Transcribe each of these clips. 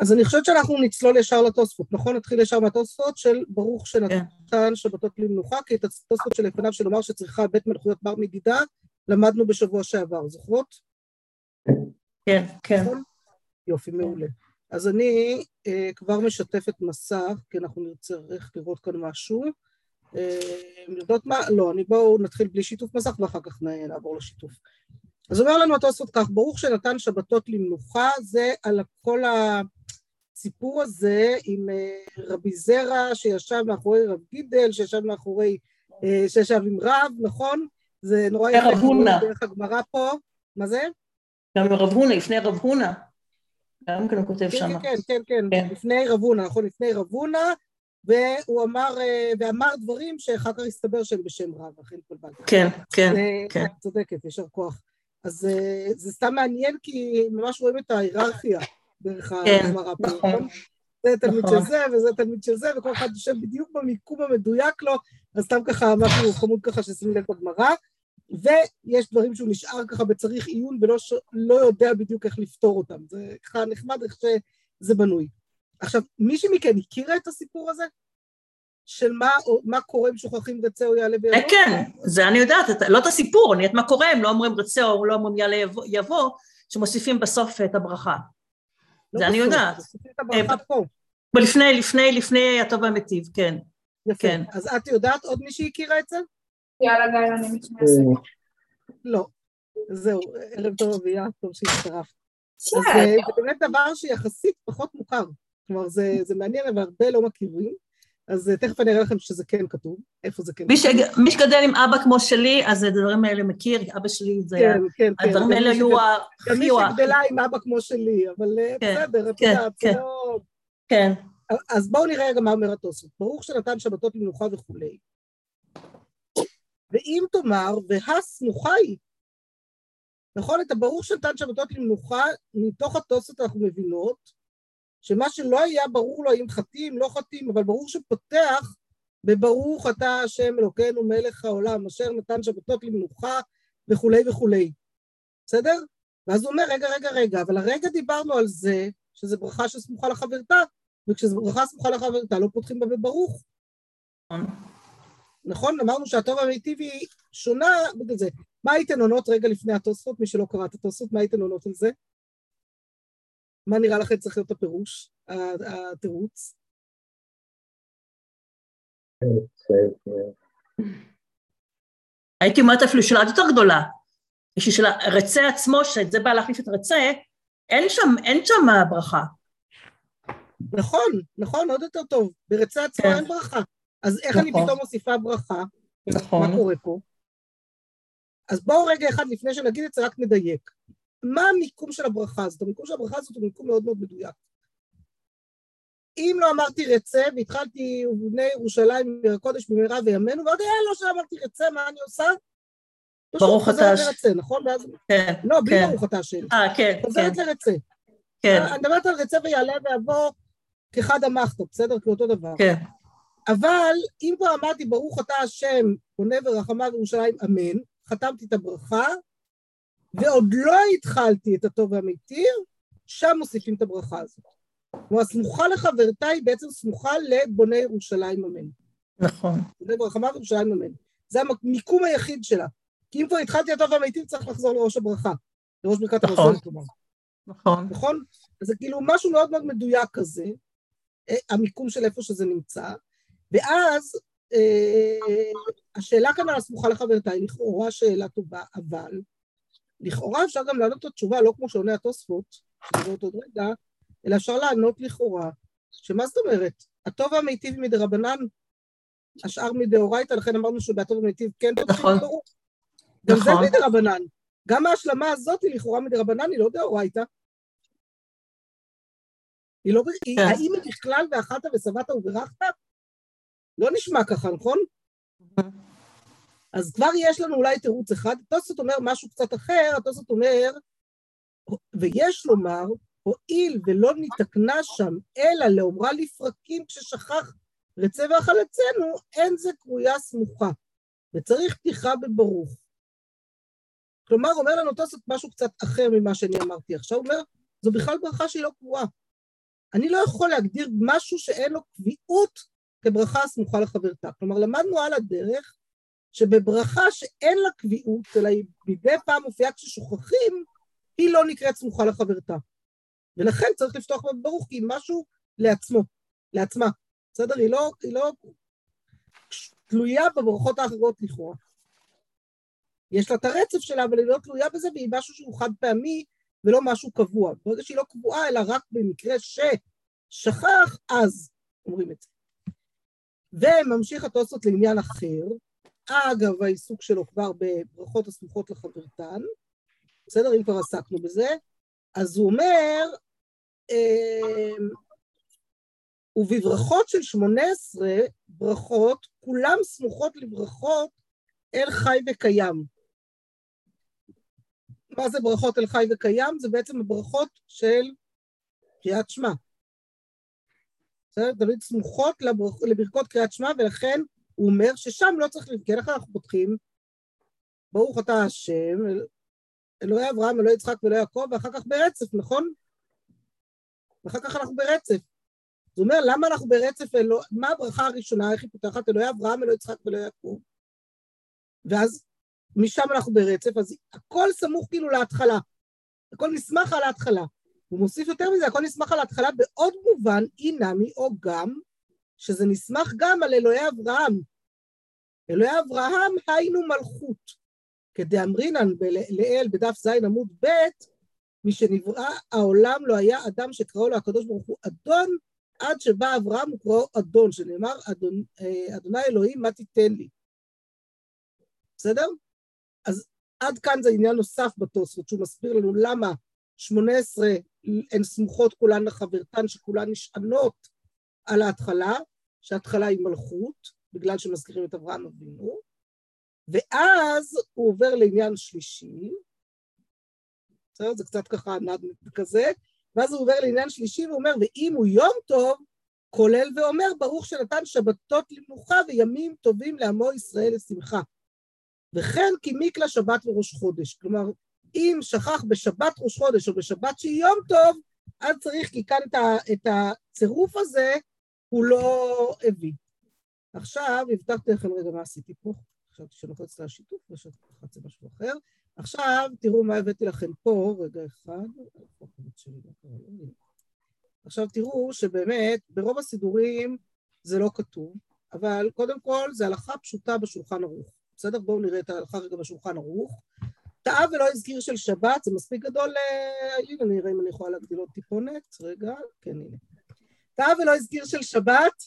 אז אני חושבת שאנחנו נצלול ישר לתוספות, נכון? נתחיל ישר מהתוספות של ברוך שנתן. שבתות למנוחה, כי את התוספות שלפניו שנאמר שצריכה בית מלכויות בר מדידה, למדנו בשבוע שעבר, זוכרות? כן, כן. נכון? יופי, מעולה. אז אני אה, כבר משתפת מסך, כי אנחנו איך לראות כאן משהו. אה, יודעות מה? לא, אני בואו נתחיל בלי שיתוף מסך ואחר כך נעבור לשיתוף. אז אומר לנו התוספות כך, ברוך שנתן שבתות למנוחה, זה על כל הסיפור הזה עם אה, רבי זרע שישב מאחורי רב גידל, שישב מאחורי, אה, שישב עם רב, נכון? זה נורא יפה, רב הונא. דרך הגמרא פה, מה זה? גם רב הונא, לפני רב הונא. גם כן הוא כותב כן, שם. כן, כן, כן, כן, לפני רב הונא, נכון, לפני רב הונא, והוא אמר, אה, ואמר דברים שאחר כך הסתבר שהם בשם רב, אכן התבלבלתי. כן, כן, כן. צודקת, יישר כוח. אז זה סתם מעניין כי ממש רואים את ההיררכיה דרך כן, הגמרא פה, נכון? נכון? זה תלמיד נכון. של זה וזה תלמיד של זה, וכל אחד יושב בדיוק במיקום המדויק לו, אז סתם ככה משהו חמוד ככה ששימו לב בגמרא, ויש דברים שהוא נשאר ככה בצריך עיון ולא לא יודע בדיוק איך לפתור אותם, זה ככה נחמד איך שזה בנוי. עכשיו, מישהי מכן הכירה את הסיפור הזה? של מה, מה קורה אם שוכחים רצה או יעלה ויבוא? אה, כן, זה אני יודעת, לא את הסיפור, אני יודעת מה קורה אם לא אומרים רצה או לא אומרים יעלה יבוא, שמוסיפים בסוף את הברכה. לא זה אני יודעת. אה. לפני, לפני, לפני הטוב והמיטיב, כן. יפה. כן. אז את יודעת עוד מישהי הכירה את זה? יאללה גיא, אני מתנצלת. לא. זהו, ערב טוב אביה, טוב שהצטרפת. אז אה, זה באמת דבר שיחסית פחות מוכר. כלומר, זה מעניין, אבל הרבה לא מכירים. אז אה, תכף אני אראה לכם שזה כן כתוב, איפה זה כן מי כתוב. מי שגדל עם אבא כמו שלי, אז הדברים האלה מכיר, אבא שלי זה... כן, כן, כן. הדברים האלה היו הכי... גם מי שגדלה עם אבא כמו שלי, אבל אה, כן, בסדר, את כן, יודעת, זה לא... כן. אז בואו נראה רגע מה אומר התוספות. ברוך שנתן שבתות למנוחה וכולי. ואם תאמר, והסמוכה היא. נכון? את הברוך שנתן שבתות למנוחה, מתוך התוספות אנחנו מבינות, שמה שלא היה ברור לו אם חתים, לא חתים, אבל ברור שפותח בברוך אתה השם אלוקינו מלך העולם, אשר נתן שבתות למנוחה וכולי וכולי. בסדר? ואז הוא אומר, רגע, רגע, רגע, אבל הרגע דיברנו על זה, שזו ברכה שסמוכה לחברתה, וכשזו ברכה סמוכה לחברתה לא פותחים בה בברוך. נכון? אמרנו שהטוב המיטיב היא שונה בגלל זה. מה הייתן עונות רגע לפני התוספות? מי שלא קרא את התוספות, מה הייתן עונות על זה? מה נראה לכם צריך להיות הפירוש, התירוץ? הייתי אומרת אפילו שאלה יותר גדולה. בשביל הרצה עצמו, שזה בא להחליף את הרצה, אין שם, אין שם ברכה. נכון, נכון, עוד יותר טוב. ברצה עצמו כן. אין ברכה. אז איך נכון. אני פתאום מוסיפה ברכה? נכון. מה קורה פה? אז בואו רגע אחד לפני שנגיד את זה, רק נדייק. מה המיקום של הברכה הזאת? המיקום של הברכה הזאת הוא מיקום מאוד מאוד מדויק. אם לא אמרתי רצה והתחלתי ובני ירושלים הקודש במהרה וימינו, ועוד היה לא שאמרתי רצה, מה אני עושה? ברוך אתה השם. נכון? ואז... כן, לא, בלי כן. ברוך אתה השם. אה, כן, חוזרת כן. לרצה. כן. אני מדברת על רצה ויעלה ויבוא כחד המחתו, בסדר? כאותו דבר. כן. אבל אם כבר אמרתי ברוך אתה השם, בונה ורחמה בירושלים, אמן, חתמתי את הברכה, ועוד לא התחלתי את הטוב והמיטיב, שם מוסיפים את הברכה הזאת. כלומר, סמוכה לחברתה היא בעצם סמוכה לבוני ירושלים אמן. נכון. בונה ברחמה וירושלים אמן. זה המיקום היחיד שלה. כי אם כבר התחלתי הטוב והמיטיב, צריך לחזור לראש הברכה. לראש ברכת נכון. המזון, כלומר. נכון. נכון? אז זה כאילו משהו מאוד מאוד מדויק כזה, אה, המיקום של איפה שזה נמצא, ואז אה, השאלה כאן על הסמוכה לחברתה היא לכאורה שאלה טובה, אבל לכאורה אפשר גם לענות את התשובה, לא כמו שעונה התוספות, אותו עוד רגע, אלא אפשר לענות לכאורה, שמה זאת אומרת? הטוב והמיטיב מדרבנן, השאר מדאורייתא, לכן אמרנו שבהטוב והמיטיב כן נכון. גם נכון. זה מדרבנן. גם ההשלמה הזאת היא לכאורה מדרבנן, היא לא דאורייתא. היא לא... כן. האם היא בכלל ואכלת ושבעת וברכת? לא נשמע ככה, נכון? אז כבר יש לנו אולי תירוץ אחד, התוספות אומר משהו קצת אחר, התוספות אומר, ויש לומר, הואיל ולא נתקנה שם, אלא לאומרה לפרקים כששכח רצה והחלצנו, אין זה קרויה סמוכה, וצריך פתיחה בברוך. כלומר, אומר לנו תוספות משהו קצת אחר ממה שאני אמרתי עכשיו, הוא אומר, זו בכלל ברכה שהיא לא קבועה. אני לא יכול להגדיר משהו שאין לו קביעות כברכה הסמוכה לחברתה. כלומר, למדנו על הדרך שבברכה שאין לה קביעות, אלא היא מדי פעם מופיעה כששוכחים, היא לא נקראת סמוכה לחברתה. ולכן צריך לפתוח בברוך, כי היא משהו לעצמו, לעצמה. בסדר? היא לא, היא לא תלויה בברכות האחרות לכאורה. יש לה את הרצף שלה, אבל היא לא תלויה בזה, והיא משהו שהוא חד פעמי ולא משהו קבוע. ברגע שהיא לא קבועה, אלא רק במקרה ששכח, אז אומרים את זה. וממשיך התוספות לעניין אחר, אגב העיסוק שלו כבר בברכות הסמוכות לחברתן, בסדר? אם כבר עסקנו בזה, אז הוא אומר, אמ, ובברכות של שמונה עשרה ברכות, כולם סמוכות לברכות אל חי וקיים. מה זה ברכות אל חי וקיים? זה בעצם הברכות של קריאת שמע. בסדר? תמיד סמוכות לברכ... לברכות קריאת שמע, ולכן הוא אומר ששם לא צריך לבכן, איך אנחנו פותחים? ברוך אתה השם, אלוהי אברהם, אלוהי יצחק ואלוהי יעקב, ואחר כך ברצף, נכון? ואחר כך אנחנו ברצף. זאת אומרת, למה אנחנו ברצף, אלוה... מה הברכה הראשונה, איך היא פותחת? אלוהי אברהם, אלוהי יצחק ואלוהי יעקב. ואז משם אנחנו ברצף, אז הכל סמוך כאילו להתחלה. הכל נסמך על ההתחלה. הוא מוסיף יותר מזה, הכל נסמך על ההתחלה בעוד מובן, אי נמי או גם, שזה נסמך גם על אלוהי אברהם. אלוהי אברהם היינו מלכות. כדאמרינן לאל בדף ז עמוד ב', משנברא העולם לא היה אדם שקראו לו הקדוש ברוך הוא אדון, עד שבא אברהם וקראו אדון, שנאמר אדון, אה, אדוני אלוהים מה תיתן לי. בסדר? אז עד כאן זה עניין נוסף בתוספות, שהוא מסביר לנו למה שמונה עשרה הן סמוכות כולן לחברתן, שכולן נשענות על ההתחלה, שההתחלה היא מלכות, בגלל שמזכירים את אברהם אבינו, ואז הוא עובר לעניין שלישי, בסדר? זה קצת ככה נד כזה, ואז הוא עובר לעניין שלישי ואומר, ואם הוא יום טוב, כולל ואומר, ברוך שנתן שבתות למנוחה וימים טובים לעמו ישראל לשמחה. וכן כי מיקלה שבת וראש חודש. כלומר, אם שכח בשבת ראש חודש או בשבת שהיא יום טוב, אז צריך, כי כאן את, הצירוף הזה הוא לא הביא. עכשיו, הבטחתי לכם רגע מה עשיתי פה. חשבתי שנוחץ השיתוף ושלחצתי משהו אחר. עכשיו, תראו מה הבאתי לכם פה, רגע אחד. עכשיו תראו שבאמת ברוב הסידורים זה לא כתוב, אבל קודם כל זה הלכה פשוטה בשולחן ערוך. בסדר? בואו נראה את ההלכה רגע בשולחן ערוך. טעה ולא הזכיר של שבת, זה מספיק גדול, אה, הנה נראה אם אני יכולה להגדיל עוד טיפונת, רגע, כן הנה. טעה ולא הזכיר של שבת,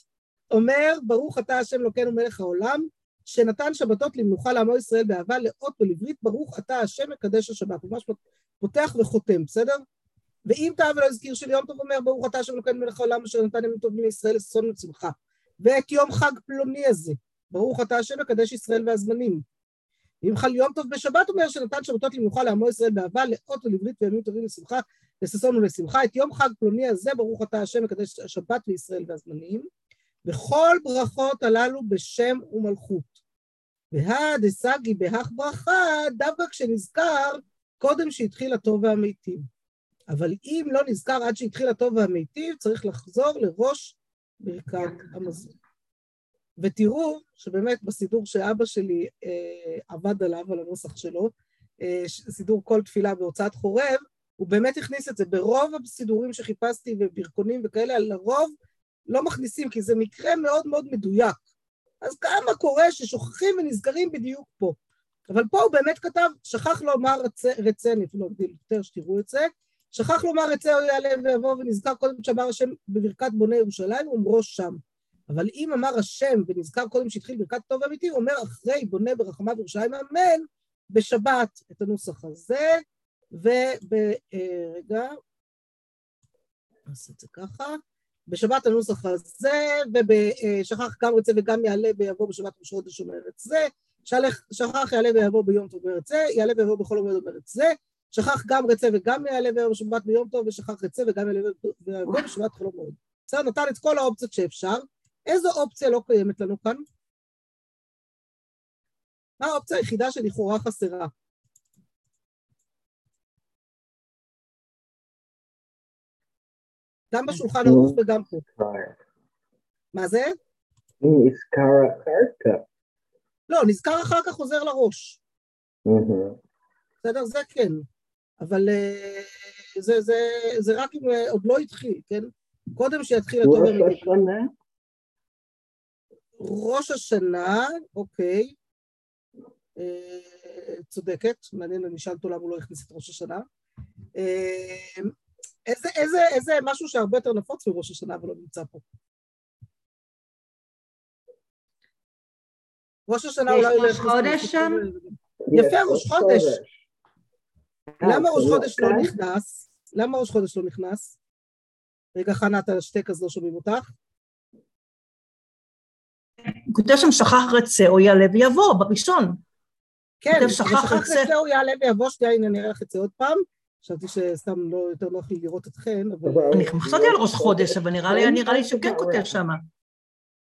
אומר ברוך אתה השם לוקנו מלך העולם, שנתן שבתות למנוחה לעמו ישראל באהבה לאות ולברית, ברוך אתה השם מקדש השבת. ממש פותח וחותם, בסדר? ואם טעה ולא הזכיר של יום טוב אומר ברוך אתה השם לוקנו מלך העולם אשר נתן ימים טובים לישראל לששון וצמחה. ואת יום חג פלוני הזה, ברוך אתה השם מקדש ישראל והזמנים. ואם חל יום טוב בשבת אומר שנתן שבתות למנוחה לעמו ישראל באהבה לאות ולברית וימים טובים לשמחה, לששון ולשמחה. את יום חג פלוני הזה ברוך אתה השם מקדש השבת לישראל והזמנים. וכל ברכות הללו בשם ומלכות. והא דסגי בהך ברכה, דווקא כשנזכר קודם שהתחיל הטוב והמיטיב. אבל אם לא נזכר עד שהתחיל הטוב והמיטיב, צריך לחזור לראש ברכת המזון. ותראו שבאמת בסידור שאבא שלי אה, עבד עליו, על הנוסח שלו, אה, סידור כל תפילה בהוצאת חורב, הוא באמת הכניס את זה. ברוב הסידורים שחיפשתי וברכונים וכאלה, לרוב לא מכניסים, כי זה מקרה מאוד מאוד מדויק. אז כמה קורה ששוכחים ונזכרים בדיוק פה. אבל פה הוא באמת כתב, שכח לומר אני אפילו אגדיל יותר שתראו את זה, שכח לומר רצה או יעלה ויבוא ונזכר קודם שאמר השם בברכת בוני ירושלים, אומרו שם. אבל אם אמר השם ונזכר קודם שהתחיל ברכת טוב אמיתי, הוא אומר אחרי בונה ברחמיו ירושלים אמן, בשבת את הנוסח הזה, וברגע, אה, נעשה את זה ככה, בשבת הנוסח הזה, ובשכח גם רוצה וגם יעלה ויבוא בשבת ראש חודש אומר את זה, שכח יעלה ויבוא ביום טוב אומר את זה, יעלה ויבוא בכל עומד אומר את זה, שכח גם רצה וגם יעלה ויבוא בשבת ביום טוב, ושכח רצה וגם יעלה ויבוא בשבת חול המועד. בסדר, נתן את כל האופציות שאפשר. איזו אופציה לא קיימת לנו כאן? מה האופציה היחידה שלכאורה חסרה? גם בשולחן ערוך וגם פה. מה זה? נזכר אחר כך. לא, נזכר אחר כך חוזר לראש. בסדר? זה כן. אבל אה, זה, זה, זה רק אם אה, עוד לא התחיל, כן? קודם שיתחיל הטוב ראש השנה? ראש השנה, אוקיי. אה, צודקת, מעניין, אני אשאל אותו למה הוא לא הכניס את ראש השנה. איזה, איזה, איזה משהו שהרבה יותר נפוץ מראש השנה ולא נמצא פה. ראש השנה אולי... יש ראש חודש שם? יפה, ראש חודש. למה ראש חודש לא נכנס? למה ראש חודש לא נכנס? רגע, חנה, אתה שתק אז לא שומעים אותך. הוא כותב שם שכח רצה או יעלה ויבוא, בראשון. כן, שכח רצה או יעלה ויבוא, שנייה, הנה נראה לך את זה עוד פעם. חשבתי שסתם לא יותר נוח לי לראות אתכן, אבל... אני חשבתי על ראש חודש, אבל נראה לי שכן כותב שמה.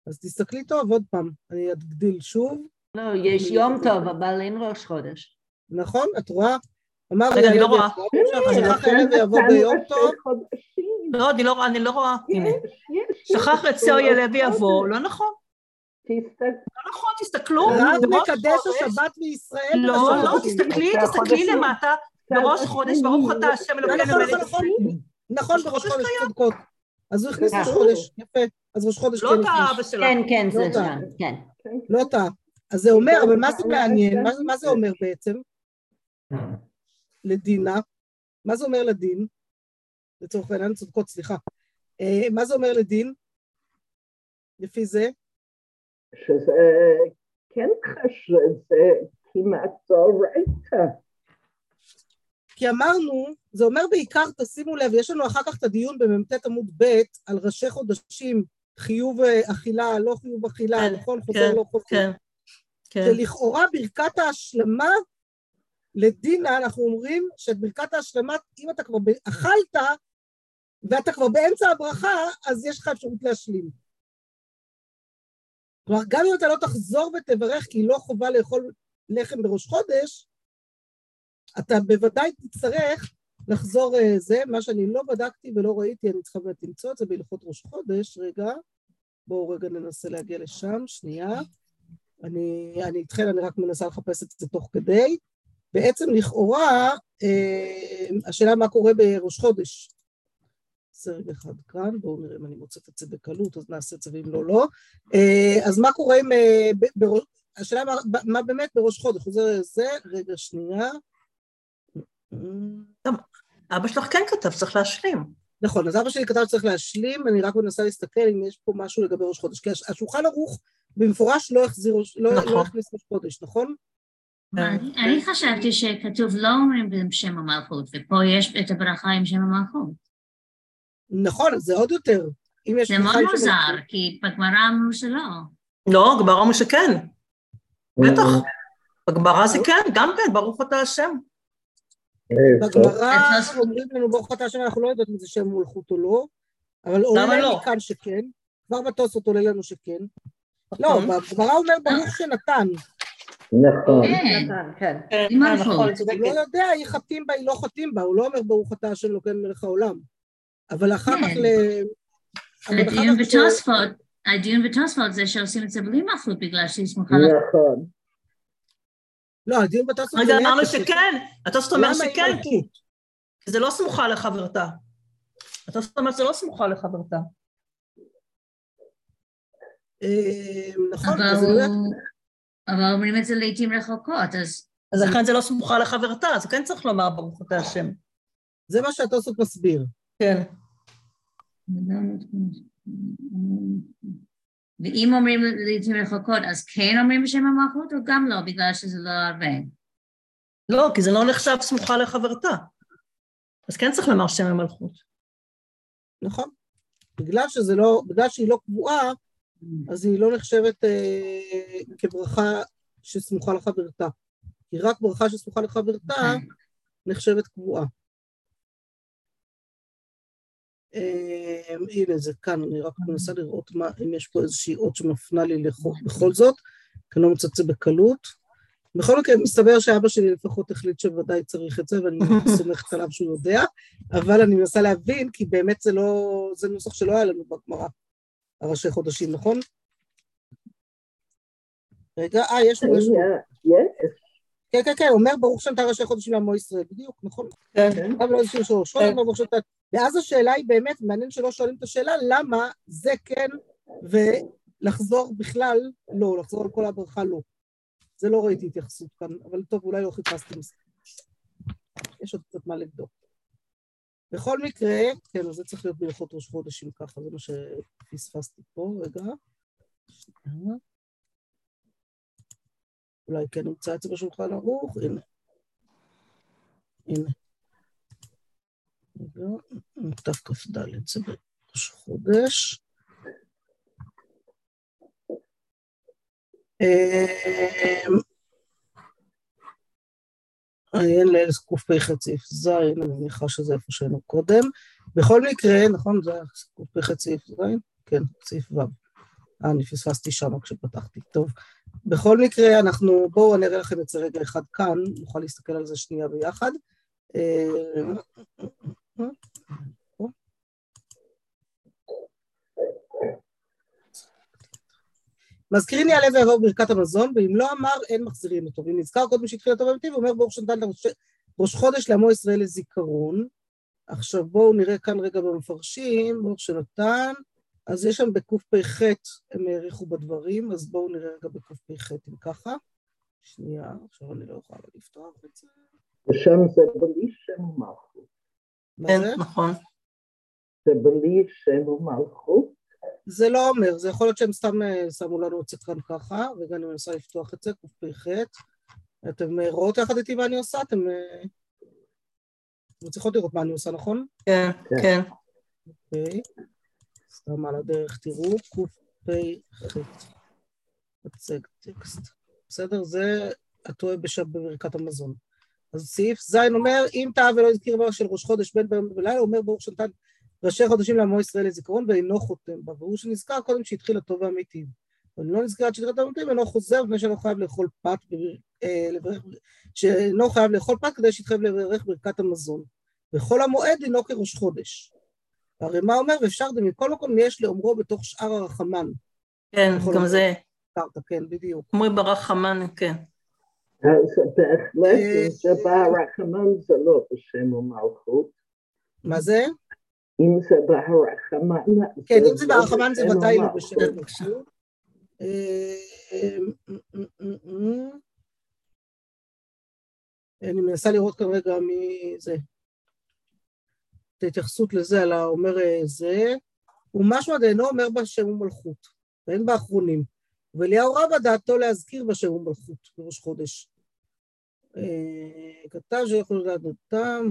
אז תסתכלי טוב עוד פעם, אני אגדיל שוב. לא, יש יום טוב, אבל אין ראש חודש. נכון, את רואה? אמר רגע, אני לא רואה. שכח הערב ויבוא ביום טוב. לא, אני לא רואה, אני לא רואה. שכח שאו ילד ויבוא, לא נכון. לא נכון, תסתכלו. רק מקדש השבת בישראל. לא, לא, תסתכלי, תסתכלי למטה, בראש חודש, ברוך אתה השם אלוקינו מלך ישראל. נכון, בראש חודש צודקות. אז הוא הכניס ראש חודש, יפה. אז ראש חודש כן הכניס. לא טעה אבא שלה. כן, כן, זה שם, כן. לא טעה. אז זה אומר, אבל מה זה מעניין? מה זה אומר בעצם? לדינה. מה זה אומר לדין? לצורך העניין צודקות, סליחה. מה זה אומר לדין? לפי זה? שזה כן חשוב, זה כמעט צהרייתא. כי אמרנו, זה אומר בעיקר, תשימו לב, יש לנו אחר כך את הדיון במ"ט עמוד ב' על ראשי חודשים, חיוב אכילה, לא חיוב אכילה, נכון? חוזר, לא חוזר. כן, כן. שלכאורה ברכת ההשלמה לדינה, אנחנו אומרים שאת ברכת ההשלמה, אם אתה כבר אכלת ואתה כבר באמצע הברכה, אז יש לך אפשרות להשלים. כלומר, גם אם אתה לא תחזור ותברך, כי לא חובה לאכול לחם בראש חודש, אתה בוודאי תצטרך לחזור זה, מה שאני לא בדקתי ולא ראיתי, אני צריכה באמת למצוא את זה בהלכות ראש חודש, רגע, בואו רגע ננסה להגיע לשם, שנייה. אני, אני איתכם, אני רק מנסה לחפש את זה תוך כדי. בעצם לכאורה, אה, השאלה מה קורה בראש חודש. רגע אחד כאן, בואו נראה אם אני מוצאת את זה בקלות, אז נעשה את זה ואם לא, לא. אה, אז מה קורה עם... אה, השאלה מה, מה באמת בראש חודש, חוזר לזה, רגע שנייה. אבא שלך כן כתב, צריך להשלים. נכון, אז אבא שלי כתב שצריך להשלים, אני רק מנסה להסתכל אם יש פה משהו לגבי ראש חודש, כי השולחן ערוך במפורש לא החזיר, לא, נכון. לא הכניס ראש חודש, נכון? אני חשבתי שכתוב לא אומרים בשם המלכות, ופה יש את הברכה עם שם המלכות. נכון, אז זה עוד יותר. אם יש זה מאוד מוזר. כי בגמרא אמרו שלא. לא, גמרא אומרים שכן. בטח. בגמרא זה כן, גם כן, ברוך אתה השם. בגמרא אז- אומרים לנו ברוך אתה השם, אנחנו לא יודעות אם זה שם מלכות או לא, אבל עולה לי לא? כאן שכן, כבר בתוספות עולה לנו שכן. לא, בגמרא אומר ברוך שנתן, נכון. כן, כן. עם כן, מלכות. נכון, הוא. לא יודע, היא חתים בה, היא לא חתים בה, הוא לא אומר ברוך אתה השם אלוקינו מלך העולם. אבל אחר כך כן. ל... אבל אחר הדיון כך ש- בתוספות, הדיון בתוספות זה שעושים את זה בלי מלכות בגלל שהיא סמוכה לך. נכון. לא, הדיון בתוספות רגע, אמרנו שכן, התוספות אומר שכן? כי זה לא סמוכה לחברתה. התוספות אומר שזה לא סמוכה לחברתה. אה, נכון, אבל אומרים את זה לעיתים רחוקות, אז אז לכן זה לא סמוכה לחברתה, אז כן צריך לומר ברוך אתה השם. זה מה שהתוספות מסביר. כן. ואם אומרים לעיתים רחוקות, אז כן אומרים בשם המלכות, או גם לא, בגלל שזה לא הרבה? לא, כי זה לא נחשב סמוכה לחברתה. אז כן צריך לומר שם המלכות. נכון. בגלל שזה לא, בגלל שהיא לא קבועה, אז היא לא נחשבת אה, כברכה שסמוכה לחברתה. כי רק ברכה שסמוכה לחברתה כן. נחשבת קבועה. אה, הנה זה כאן, אני רק מנסה לראות מה, אם יש פה איזושהי אות שמפנה לי בכל זאת, כי אני לא מוצאת את זה בקלות. בכל מקרה, מסתבר שאבא שלי לפחות החליט שוודאי צריך את זה, ואני סומכת עליו שהוא יודע, אבל אני מנסה להבין, כי באמת זה לא, זה נוסח שלא היה לנו בגמרא, הראשי חודשים, נכון? רגע, אה, יש לנו. Yes. כן, כן, כן, אומר ברוך שנת ראשי חודשים לעמו ישראל, בדיוק, נכון. כן. אבל לא איזשהו שורש, שואל ברוך שנת... ואז השאלה היא באמת, מעניין שלא שואלים את השאלה, למה זה כן ולחזור בכלל לא, לחזור על כל הברכה לא. זה לא ראיתי התייחסות כאן, אבל טוב, אולי לא חיפשתי מספיק. יש עוד קצת מה לבדוק. בכל מקרה, כן, אז זה צריך להיות בהלכות ראש חודש אם ככה, זה מה שפספסתי פה, רגע. אולי כן נמצא את זה בשולחן ערוך, הנה. הנה. רגע, דף כ"ד זה בראש חודש. עיין לאלס קפ"ח סעיף ז', אני מניחה שזה איפה שהיינו קודם. בכל מקרה, נכון, זה היה קפ"ח סעיף ז'? כן, סעיף ו'. אה, אני פספסתי שם כשפתחתי. טוב. בכל מקרה, אנחנו, בואו אני אראה לכם את זה רגע אחד כאן, נוכל להסתכל על זה שנייה ביחד. מזכירים יעלה ויבוא בברכת המזון, ואם לא אמר, אין מחזירים אותו. ואם נזכר קודם שהתחיל הטוב האמיתי, הוא אומר ברוך שנתן ראש, חודש לעמו ישראל לזיכרון. עכשיו בואו נראה כאן רגע במפרשים, ברוך שנתן, אז יש שם בקפ"ח, הם האריכו בדברים, אז בואו נראה רגע בקפ"ח אם ככה. שנייה, עכשיו אני לא יכולה לפתוח את זה. ושם זה בלי שם ומלכות. מה כן, זה? נכון. זה בלי שם ומלכות. זה לא אומר, זה יכול להיות שהם סתם אה, שמו לנו את זה כאן ככה, וגם אני מנסה לפתוח את זה, קפ"ח. אתם אה, רואות יחד איתי מה אני עושה? אתם אה, אתם צריכות לראות מה אני עושה, נכון? כן, כן. כן. אוקיי. סתם על הדרך, תראו, קפ"ח. הצג טקסט. בסדר? זה הטועה בשב בברכת המזון. אז סעיף ז' אומר, אם טעה ולא הזכיר דבר של ראש חודש בין ביום ובלילה, אומר ברוך שנתן ראשי חודשים לעמו ישראל לזיכרון ואינו חותם בה, והוא שנזכר קודם שהתחיל הטוב והמיטיב. אבל לא נזכר עד הטוב והמיטיב, אינו חוזר מפני שאינו חייב לאכול פת, אה, שאינו חייב לאכול פת כדי שיתחייב לברך ברכת המזון. וכל המועד אינו כראש חודש. הרי מה אומר? ואפשר מכל מקום יש לאומרו בתוך שאר הרחמן. כן, יכול גם להיות. זה, כן, בדיוק. כמו ברחמן, כן. אז בהחלט, אה, אם זה ברחמן זה לא בשם ומלכות. מה זה? אם זה ברחמן... כן, אם זה ברחמן זה ודאי לא. בשם המלכות. אה, אני מנסה לראות כאן רגע מי זה. את ההתייחסות לזה, על האומר אה, זה. ומשמע דאינו אומר בשם ומלכות, ואין באחרונים. ואליהו רבא דעתו להזכיר בשם ומלכות בראש חודש. אה, כתב שיכול לדעת אותם.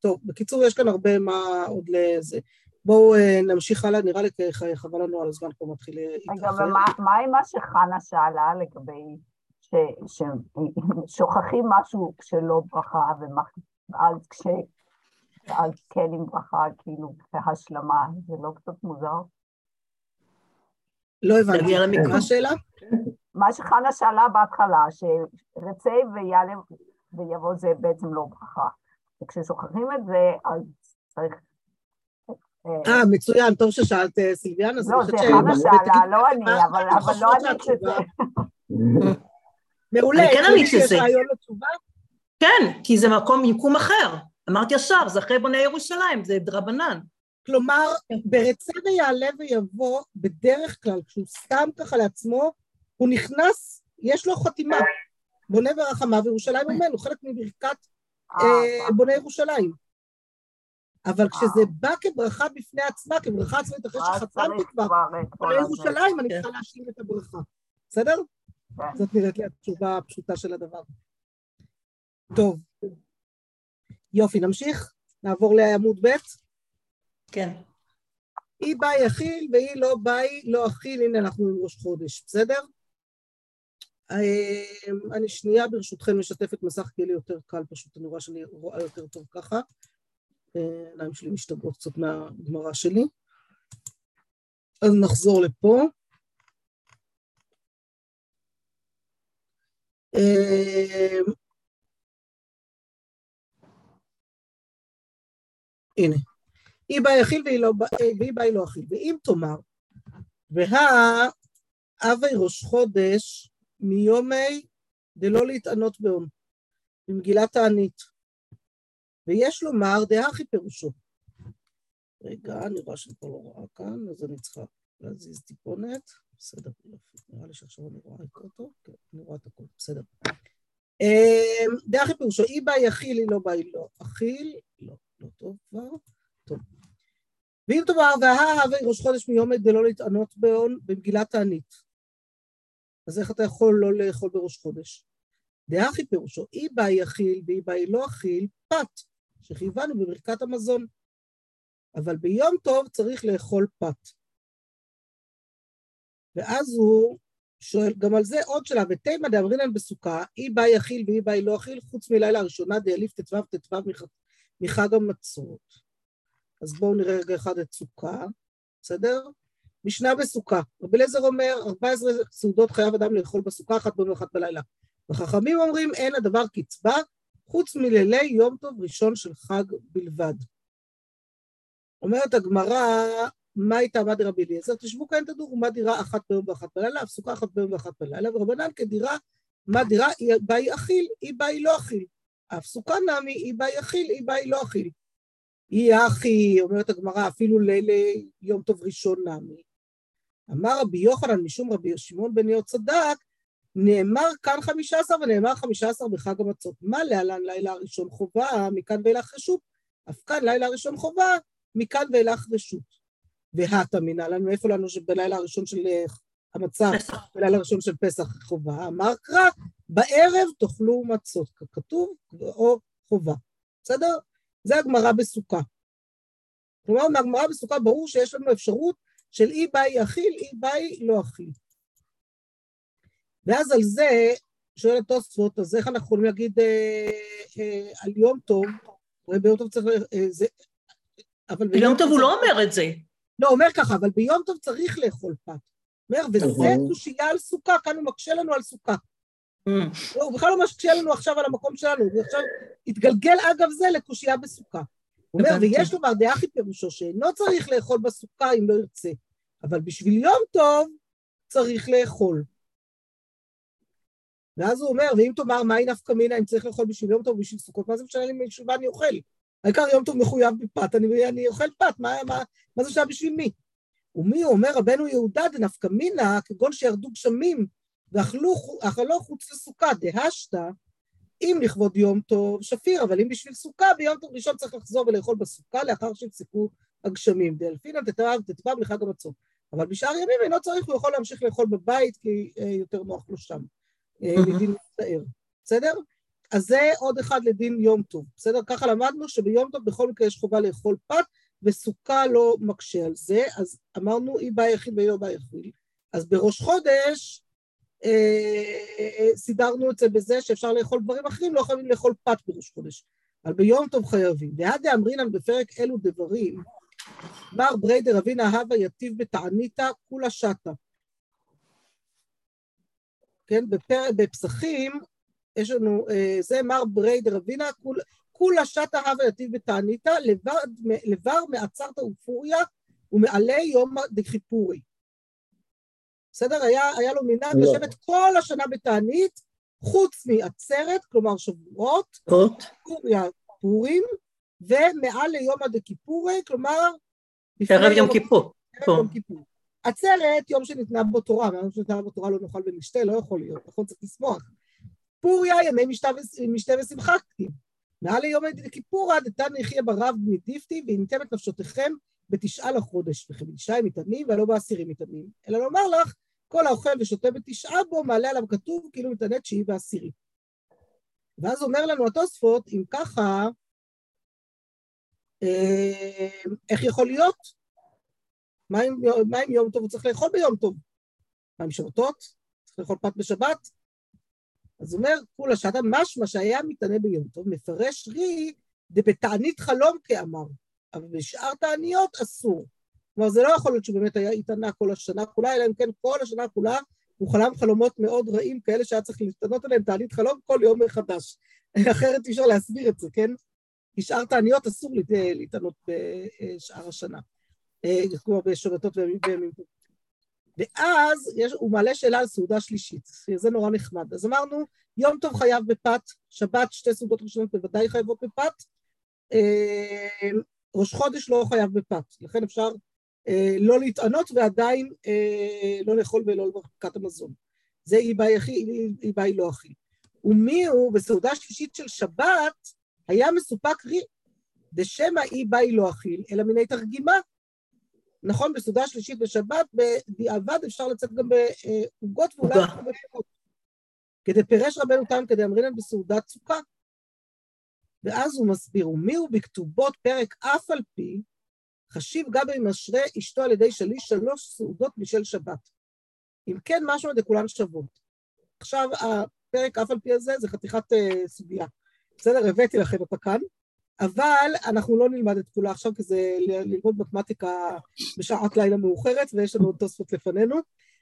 טוב, בקיצור, יש כאן הרבה מה עוד לזה. בואו אה, נמשיך הלאה, נראה לי כי חבל לנו על הזמן, כבר מתחיל רגע, להתאחר. ומה מה עם מה שחנה שאלה לגבי ש- ששוכחים משהו שלא ברכה, ואז כש... אז כן עם ברכה, כאילו, כהשלמה, זה לא קצת מוזר? לא הבנתי. להגיע למיקום. מה השאלה? מה שחנה שאלה בהתחלה, שרצה ויעלה ויבוא זה בעצם לא ברכה. וכששוכחים את זה, אז צריך... אה, אה, מצוין, טוב ששאלת, אה, סילביאנה. אז לא, אני זה חושבת חנה ש- שאלה, לא אני, אבל לא ענית שהתשובה? לזה. מעולה, אני כן יש לזה. כן, כי זה מקום, מיקום אחר. אמרתי ישר, זה אחרי בוני ירושלים, זה דרבנן. כלומר, ברצה ויעלה ויבוא, בדרך כלל, כשהוא שם ככה לעצמו, הוא נכנס, יש לו חתימה. בונה ורחמה וירושלים אמן, הוא חלק מברכת אה, אה, בונה ירושלים. אבל כשזה בא כברכה בפני עצמה, כברכה עצמית, אחרי אז שחתמתי כבר, בונה. ירושלים, אני כן. צריכה להשלים את הברכה. בסדר? כן. זאת נראית לי התשובה הפשוטה של הדבר. טוב. יופי, נמשיך? נעבור לעמוד ב'. כן. היא באי אכיל והיא לא באי לא אכיל, הנה אנחנו עם ראש חודש, בסדר? אה, אני שנייה ברשותכם משתפת מסך, כי לי יותר קל פשוט, אני רואה שאני רואה יותר טוב ככה. אה, העיניים שלי משתגעות קצת מהגמרא שלי. אז נחזור לפה. אה, הנה, היא בה יכיל והיא, לא, והיא בה לא אכיל. ואם תאמר, והא ראש חודש מיומי דלא להתענות בהון, במגילת הענית. ויש לומר דהכי פירושו. רגע, אני רואה שאני כבר לא רואה כאן, אז אני צריכה להזיז טיפונת. בסדר. נראה לי שעכשיו אני רואה את אותו. כן, אני רואה את הכל, בסדר. אמ, דהכי פירושו, אי בה יכיל, היא לא היא לא אכיל. לא, לא טוב כבר. טוב. ואם תאמר, והא ראש חודש מיום דלא להתענות בהון במגילת הענית. אז איך אתה יכול לא לאכול בראש חודש? דהכי פירושו, אי בה יכיל ואי בה לא אכיל, פת, שחייבנו בברכת המזון. אבל ביום טוב צריך לאכול פת. ואז הוא שואל, גם על זה עוד שאלה, ותימא דאמרינן בסוכה, אי בה יכיל ואי בה לא אכיל, חוץ מלילה הראשונה דאליף ט"ו ט"ו מחג המצות. אז בואו נראה רגע אחד את סוכה, בסדר? משנה בסוכה. רבי אליעזר אומר, 14 סעודות חייב אדם לאכול בסוכה, אחת ביום ואחת בלילה. וחכמים אומרים, אין הדבר קצבה, חוץ מלילי יום טוב ראשון של חג בלבד. אומרת הגמרא, מה הייתה מה דירה אליעזר? תשבו כאן תדורו מה דירה אחת ביום ואחת בלילה, אף סוכה אחת ביום ואחת בלילה, ורבנן כדירה, מה דירה, היא באי אכיל, היא באי לא אכיל. אף סוכה נמי, היא באי אכיל, היא באי לא אכיל. היא אחי, אומרת הגמרא, אפילו ליום טוב ראשון נמי. אמר רבי יוחנן משום רבי שמעון בן יהוד צדק, נאמר כאן חמישה עשר ונאמר חמישה עשר בחג המצות. מה להלן לילה הראשון חובה, מכאן ואילך רשות? אף כאן לילה הראשון חובה, מכאן ואילך רשות. והתה מנהלן, מאיפה לנו שבלילה הראשון של המצה, בלילה הראשון של פסח חובה? אמר קרא, בערב תאכלו מצות, כתוב, או חובה. בסדר? זה הגמרא בסוכה. כלומר, מהגמרא בסוכה ברור שיש לנו אפשרות של אי באי אכיל, אי באי לא אכיל. ואז על זה, שואל התוספות, אז איך אנחנו יכולים להגיד אה, אה, על יום טוב, הרי ביום טוב צריך... אה, זה, אבל ביום טוב הוא לא אומר את זה. לא, הוא אומר ככה, אבל ביום טוב צריך לאכול פת. אומר, וזה נכון. קושייה על סוכה, כאן הוא מקשה לנו על סוכה. לא, הוא בכלל לא משקיע לנו עכשיו על המקום שלנו, הוא עכשיו התגלגל אגב זה לקושייה בסוכה. הוא אומר, ויש לומר דאחי פירושו שאינו צריך לאכול בסוכה אם לא ירצה, אבל בשביל יום טוב צריך לאכול. ואז הוא אומר, ואם תאמר מהי נפקא מינה אם צריך לאכול בשביל יום טוב ובשביל סוכות, מה זה משנה לי בשביל מה אני אוכל? העיקר יום טוב מחויב בפת, אני, אני אוכל פת, מה, מה, מה זה שעה בשביל מי? ומי אומר רבנו יהודה דנפקא מינה, כגון שירדו גשמים ואכלו חוץ לסוכה, דהשתא, אם לכבוד יום טוב שפיר, אבל אם בשביל סוכה, ביום טוב ראשון צריך לחזור ולאכול בסוכה לאחר שיפסקו הגשמים. דאלפינא תתרב תתבב לחג המצות. אבל בשאר ימים אינו צריך, הוא יכול להמשיך לאכול בבית, כי אה, יותר נוח לו שם, אה, לדין מצטער. בסדר? אז זה עוד אחד לדין יום טוב. בסדר? ככה למדנו שביום טוב בכל מקרה יש חובה לאכול פת, וסוכה לא מקשה על זה, אז אמרנו אי בא יחיד ואי לא בא יחיד. אז בראש חודש, סידרנו את זה בזה שאפשר לאכול דברים אחרים, לא חייבים לאכול פת בראש חודש. אבל ביום טוב חייבים. דהדה אמרינן בפרק אלו דברים, מר בריה דרבינא הוה יתיב בתעניתא כולה שתא. כן, בפר... בפסחים יש לנו, אה, זה מר בריה דרבינא, כול, כולה שתא הוה יתיב בתעניתא, לבר מעצרתא ופוריא ומעלי יומא דכיפורי. בסדר? היה, היה לו מנהג לא. לשבת כל השנה בתענית, חוץ מעצרת, כלומר שבועות, פוריה, פורים, ומעל ליום הדקיפורי, כלומר... ערב יום כיפור. ערב יום כיפור. עצרת, יום שניתנה בו תורה, יום שניתנה בו תורה לא נאכל ונשתה, לא יכול להיות, נכון? צריך לשמוח. פוריה, ימי משתה ושמחה. מעל ליום כיפורא דתן יחיה ברב מדיפתי וינתם את נפשותיכם בתשעה לחודש, וכן בתשעה מתאמנים ולא בעשירים מתאמנים, אלא לומר לך כל האוכל ושותה בתשעה בו, מעלה עליו כתוב כאילו מתענה תשיעי ועשירי. ואז אומר לנו התוספות, אם ככה, אה, איך יכול להיות? מה עם, מה עם יום טוב? הוא צריך לאכול ביום טוב. מה עם שבתות? צריך לאכול פת בשבת? אז אומר, כולה שעתה משמע שהיה מתענה ביום טוב, מפרש רי דבתענית חלום כאמר, אבל בשאר תעניות אסור. כלומר, זה לא יכול להיות שהוא באמת היה איתנה כל השנה כולה, אלא אם כן כל השנה כולה הוא חלם חלומות מאוד רעים, כאלה שהיה צריך להשתנות עליהם תענית חלום כל יום מחדש. אחרת אי אפשר להסביר את זה, כן? כי שאר תעניות אסור להתענות בשאר השנה, אה, כמו בשבתות וימים. ואז יש, הוא מעלה שאלה על סעודה שלישית, זה נורא נחמד. אז אמרנו, יום טוב חייב בפת, שבת שתי סעודות ראשונות בוודאי חייבות בפת, אה, ראש חודש לא חייב בפת, לכן אפשר אה, לא להתענות ועדיין אה, לא לאכול ולא לברכת המזון. זה אי באי לא אכיל. ומי הוא בסעודה שלישית של שבת היה מסופק רי, דשמא אי באי לא אכיל, אלא מיני תרגימה. נכון, בסעודה שלישית בשבת, בדיעבד אפשר לצאת גם בעוגות ואולי גם בפירות. כדי פירש רבנו תם כדי אמרינן בסעודת סוכה. ואז הוא מסביר, ומי הוא בכתובות פרק אף על פי, חשיב גבי משרה אשתו על ידי שליש שלוש סעודות משל שבת. אם כן, משהו לכולן שוות. עכשיו, הפרק אף על פי הזה זה חתיכת uh, סוגיה. בסדר, הבאתי לכם אותה כאן, אבל אנחנו לא נלמד את כולה עכשיו, כי זה ללמוד מתמטיקה בשעת לילה מאוחרת, ויש לנו עוד תוספות לפנינו,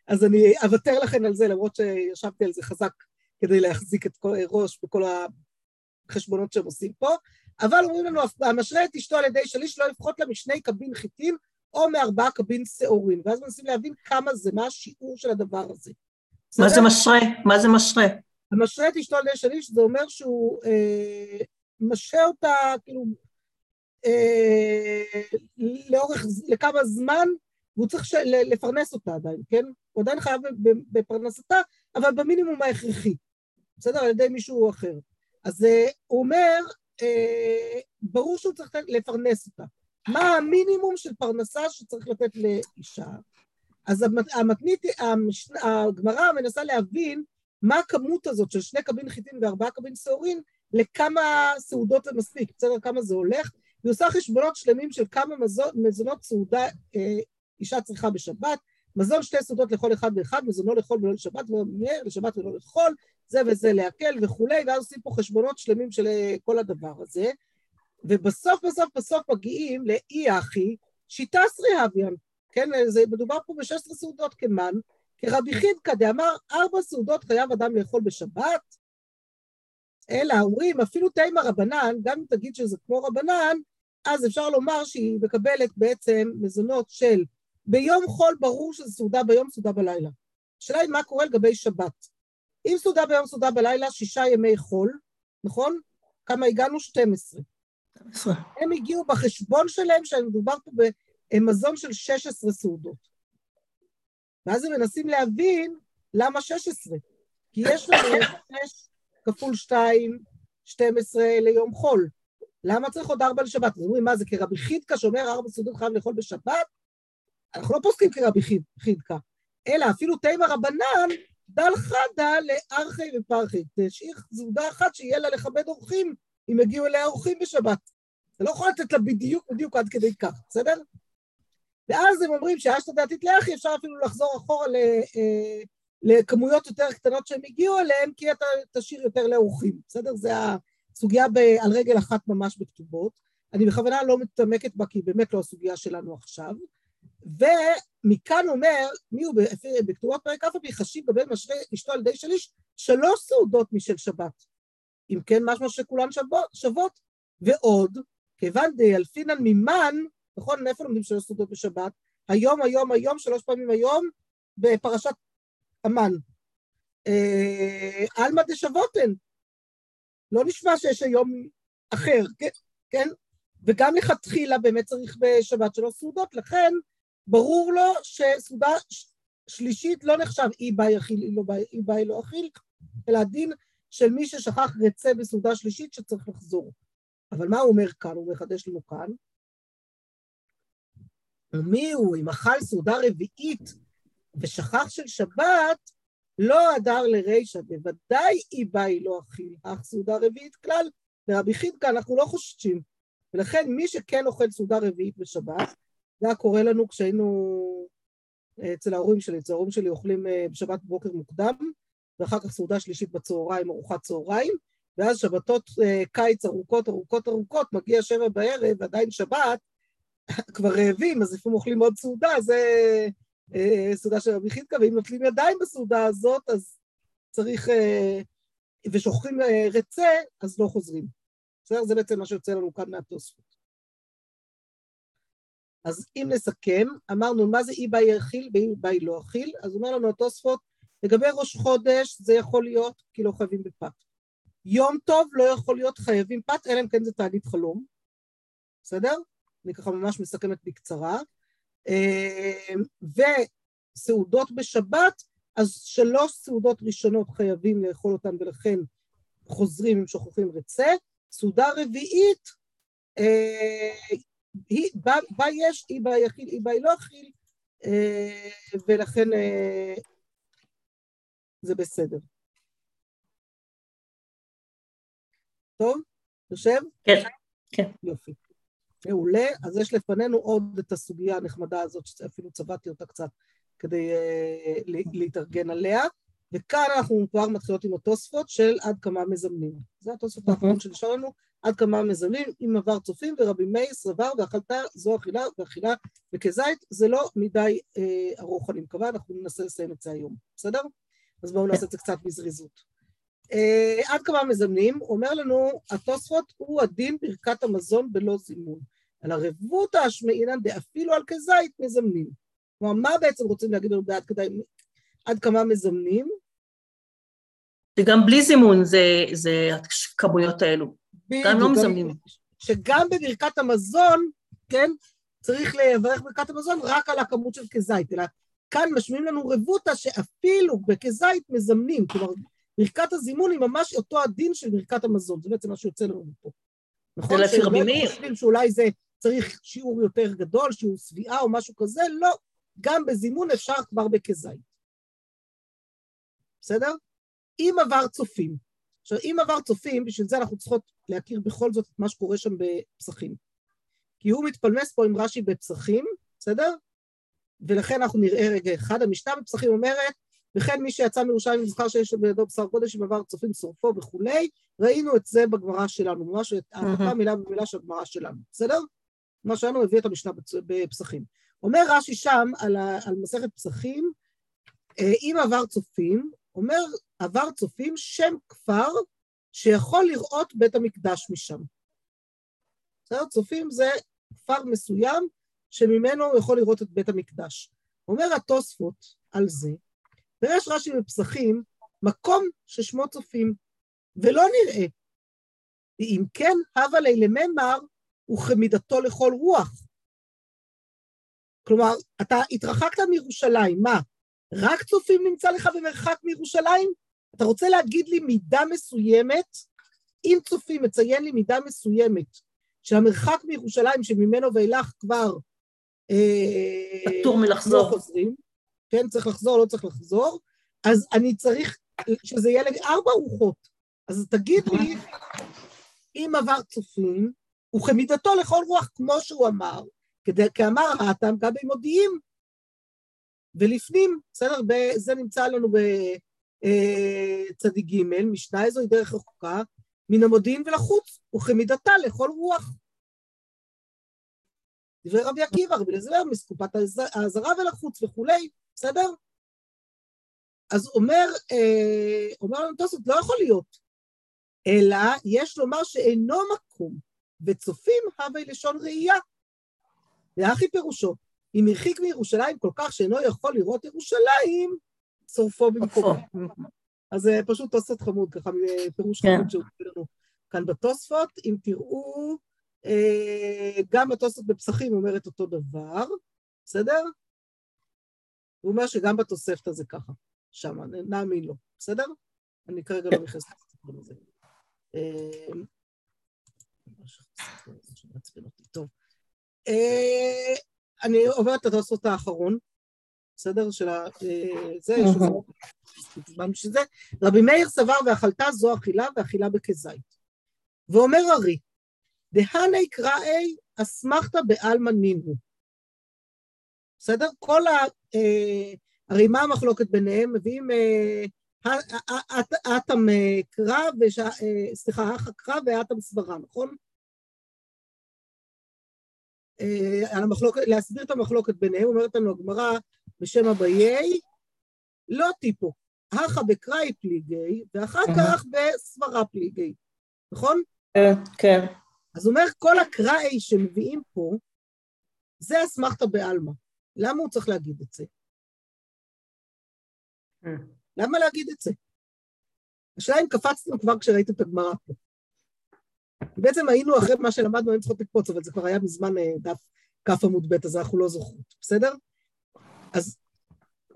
אז אני אוותר לכם על זה, למרות שישבתי על זה חזק כדי להחזיק את כל, ראש בכל החשבונות שהם עושים פה, אבל אומרים לנו, המשרה את אשתו על ידי שליש לא לפחות לה משני קבין חיטים או מארבעה קבין שעורים, ואז מנסים להבין כמה זה, מה השיעור של הדבר הזה. מה זה משרה? מה זה משרה? המשרה את אשתו על ידי שליש, זה אומר שהוא אה, משרה אותה, כאילו, אה, לאורך, לכמה זמן, והוא צריך לפרנס אותה עדיין, כן? הוא עדיין חייב בפרנסתה, אבל במינימום ההכרחי, בסדר? על ידי מישהו אחר. אז אה, הוא אומר, אה, ברור שהוא צריך לפרנס אותה. מה המינימום של פרנסה שצריך לתת לאישה? אז המתנית, הגמרא מנסה להבין מה הכמות הזאת של שני קבין חיטין וארבעה קבין שעורים, לכמה סעודות זה מספיק, בסדר? כמה זה הולך, היא עושה חשבונות שלמים של כמה מזונות סעודה אה, אישה צריכה בשבת, מזון שתי סעודות לכל אחד ואחד, מזונו לאכול ולא לשבת, לשבת ולא לאכול, זה וזה להקל וכולי, ואז עושים פה חשבונות שלמים של אה, כל הדבר הזה. ובסוף בסוף בסוף מגיעים לאי אחי, שיטה סריהביאן, כן, זה מדובר פה ב-16 סעודות כמן, כרבי חידקא דאמר, ארבע סעודות חייב אדם לאכול בשבת, אלא אומרים, אפילו תימא רבנן, גם אם תגיד שזה כמו רבנן, אז אפשר לומר שהיא מקבלת בעצם מזונות של ביום חול ברור שזה סעודה ביום, סעודה בלילה. השאלה היא מה קורה לגבי שבת. אם סעודה ביום, סעודה בלילה, שישה ימי חול, נכון? כמה הגענו? 12. 12. הם הגיעו בחשבון שלהם, שמדובר פה במזון של 16 סעודות. ואז הם מנסים להבין למה 16. כי יש לנו 6 כפול 2, 12 ליום חול. למה צריך עוד 4 לשבת? אז אומרים, מה זה, כרבי חידקה שאומר 4 סעודות חייב לאכול בשבת? אנחנו לא פוסקים כרבי חידקה, אלא אפילו תימא רבנן, דל חדה לארכי ופרחי. תשאיר זוגה אחת שיהיה לה לכבד אורחים אם יגיעו אליה אורחים בשבת. אתה לא יכול לתת לה בדיוק בדיוק עד כדי כך, בסדר? ואז הם אומרים שאשתא דעתית לאחי אפשר אפילו לחזור אחורה ל, אה, לכמויות יותר קטנות שהם הגיעו אליהן, כי אתה תשאיר יותר לאורחים, בסדר? זה הסוגיה ב, על רגל אחת ממש בכתובות. אני בכוונה לא מתעמקת בה, כי היא באמת לא הסוגיה שלנו עכשיו. ומכאן אומר, מי הוא בכתובות פרק אף פי חשיב גבי משרה אשתו על ידי שליש, שלוש סעודות משל שבת. אם כן, משמע שכולן שוות. ועוד, כיוון דיאלפינן ממן, נכון, איפה לומדים שלוש סעודות בשבת? היום, היום, היום, שלוש פעמים היום, בפרשת המן. אה, עלמא דשבותן. לא נשמע שיש היום אחר, כן? כן? וגם לכתחילה באמת צריך בשבת שלוש סעודות, לכן ברור לו שסעודה שלישית לא נחשב אי באי אכיל, אי, לא באי, אי באי לא אכיל, אלא הדין של מי ששכח רצה בסעודה שלישית שצריך לחזור. אבל מה הוא אומר כאן? הוא מחדש לנו כאן. ומי הוא, אם אכל סעודה רביעית ושכח של שבת, לא הדר לרישא, בוודאי אי באי לא אכיל, אך סעודה רביעית כלל, ורבי חידקה אנחנו לא חוששים. ולכן מי שכן אוכל סעודה רביעית בשבת, זה היה קורה לנו כשהיינו אה, אצל ההורים שלי, אצל ההורים שלי אוכלים אה, בשבת בבוקר מוקדם, ואחר כך סעודה שלישית בצהריים, ארוחת צהריים, ואז שבתות אה, קיץ ארוכות ארוכות ארוכות, מגיע שבע בערב, ועדיין שבת, כבר רעבים, אז לפעמים אוכלים עוד סעודה, זה סעודה של רבי חידקה, ואם נוטלים ידיים בסעודה הזאת, אז צריך, ושוכחים רצה, אז לא חוזרים. בסדר? זה בעצם מה שיוצא לנו כאן מהתוספות. אז אם נסכם, אמרנו מה זה אי באי אכיל ואי באי לא אכיל, אז אומר לנו התוספות, לגבי ראש חודש זה יכול להיות כי לא חייבים בפת. יום טוב לא יכול להיות חייבים פת, אלא אם כן זה תאגיד חלום, בסדר? אני ככה ממש מסכמת בקצרה. וסעודות בשבת, אז שלוש סעודות ראשונות חייבים לאכול אותן ולכן חוזרים אם שוכחים רצה. סעודה רביעית, אה, היא, בה, בה יש, היא בה יחיד, היא בה לא אכיל, אה, ולכן אה, זה בסדר. טוב? יושב? כן, כן. יופי. מעולה. אז יש לפנינו עוד את הסוגיה הנחמדה הזאת, שאפילו צבעתי אותה קצת כדי uh, להתארגן עליה. וכאן אנחנו כבר מתחילות עם התוספות של עד כמה מזמנים. זה התוספות האחרון שנשאר לנו, עד כמה מזמנים, עם עבר צופים ורבי מאיר סבר ואכלת זו אכילה ואכילה וכזית, זה לא מדי אה, ארוך אני מקווה, אנחנו ננסה לסיים את זה היום, בסדר? אז בואו נעשה את זה קצת בזריזות. אה, עד כמה מזמנים, אומר לנו, התוספות הוא הדין ברכת המזון בלא זימון. על הרבותא השמעינן דאפילו על כזית מזמנים. כלומר, מה בעצם רוצים להגיד לנו בעד כדי, עד כמה מזמנים? וגם בלי זימון זה, זה הכמויות האלו. גם לא מזמנים. שגם בברכת המזון, כן, צריך לברך ברכת המזון רק על הכמות של כזית, אלא כאן משמיעים לנו רבותא שאפילו בכזית מזמנים, כלומר, ברכת הזימון היא ממש אותו הדין של ברכת המזון, זה בעצם מה שיוצא לנו פה. נכון? זה לפי רבי מאיר. חושבים שאולי זה צריך שיעור יותר גדול, שיעור שביעה או משהו כזה, לא. גם בזימון אפשר כבר בכזית. בסדר? אם עבר צופים. עכשיו, אם עבר צופים, בשביל זה אנחנו צריכות להכיר בכל זאת את מה שקורה שם בפסחים. כי הוא מתפלמס פה עם רש"י בפסחים, בסדר? ולכן אנחנו נראה רגע אחד. המשנה בפסחים אומרת, וכן מי שיצא מירושלים נזכר שיש בידו בשר קודש עם עבר צופים שורפו וכולי, ראינו את זה בגמרא שלנו, ממש העתקה מילה במילה של הגמרא שלנו, בסדר? מה שלנו הביא את המשנה בפסחים. אומר רש"י שם על, ה, על מסכת פסחים, אה, אם עבר צופים, אומר עבר צופים שם כפר שיכול לראות בית המקדש משם. בסדר? צופים זה כפר מסוים שממנו הוא יכול לראות את בית המקדש. אומר התוספות על זה, ויש רש"י בפסחים, מקום ששמו צופים, ולא נראה. אם כן, הווה לי לממר, וכמידתו לכל רוח. כלומר, אתה התרחקת מירושלים, מה? רק צופים נמצא לך במרחק מירושלים? אתה רוצה להגיד לי מידה מסוימת? אם צופים מציין לי מידה מסוימת שהמרחק מירושלים שממנו ואילך כבר אה, פטור מלחזור. לא חוזרים, כן, צריך לחזור, לא צריך לחזור, אז אני צריך שזה יהיה לארבע רוחות. אז תגיד לי, אם עבר צופים, וכמידתו לכל רוח, כמו שהוא אמר, כדי, כאמר האטם גם במודיעים, ולפנים, בסדר? זה נמצא לנו בצדיק אה, ג', משנה איזו היא דרך רחוקה, מן המודיעין ולחוץ, וכמידתה לכל רוח. דברי רבי עקיבא, רבי אליעזר, מסקופת האזהרה ולחוץ וכולי, בסדר? אז אומר, אה, אומר לנו תוספות, לא יכול להיות, אלא יש לומר שאינו מקום, וצופים הווי לשון ראייה. ואחי פירושו, אם הרחיק מירושלים כל כך שאינו יכול לראות ירושלים, צורפו במקומו. אז זה פשוט תוספות חמוד, ככה פירוש כן. חמוד שהוצא לנו כאן בתוספות. אם תראו, אה, גם התוספות בפסחים אומרת אותו דבר, בסדר? הוא אומר שגם בתוספתא זה ככה, שם, נאמין לו, בסדר? אני כרגע לא נכנסת לזה. אה, טוב. אה, אני עוברת את התוספות האחרון, בסדר? של ה... זה, בשביל זה. רבי מאיר סבר ואכלת זו אכילה ואכילה בכזית. ואומר ארי, דהני קראי אסמכתא בעלמא נינו. בסדר? כל ה... אה, הרי מה המחלוקת ביניהם? מביאים אטם קרא, סליחה, אח הקרא ואטם סברה, נכון? על המחלוקת, להסביר את המחלוקת ביניהם, אומרת לנו הגמרא בשם אביי, לא טיפו, הכא בקראי פליגי, ואחר כך בסברה פליגי, נכון? כן, כן. אז אומר, כל הקראי שמביאים פה, זה אסמכתא בעלמא. למה הוא צריך להגיד את זה? למה להגיד את זה? השאלה אם קפצתם כבר כשראיתם את הגמרא פה. בעצם היינו אחרי מה שלמדנו, היינו צריכות לקפוץ, אבל זה כבר היה מזמן אה, דף כ' עמוד ב', אז אנחנו לא זוכרות, בסדר? אז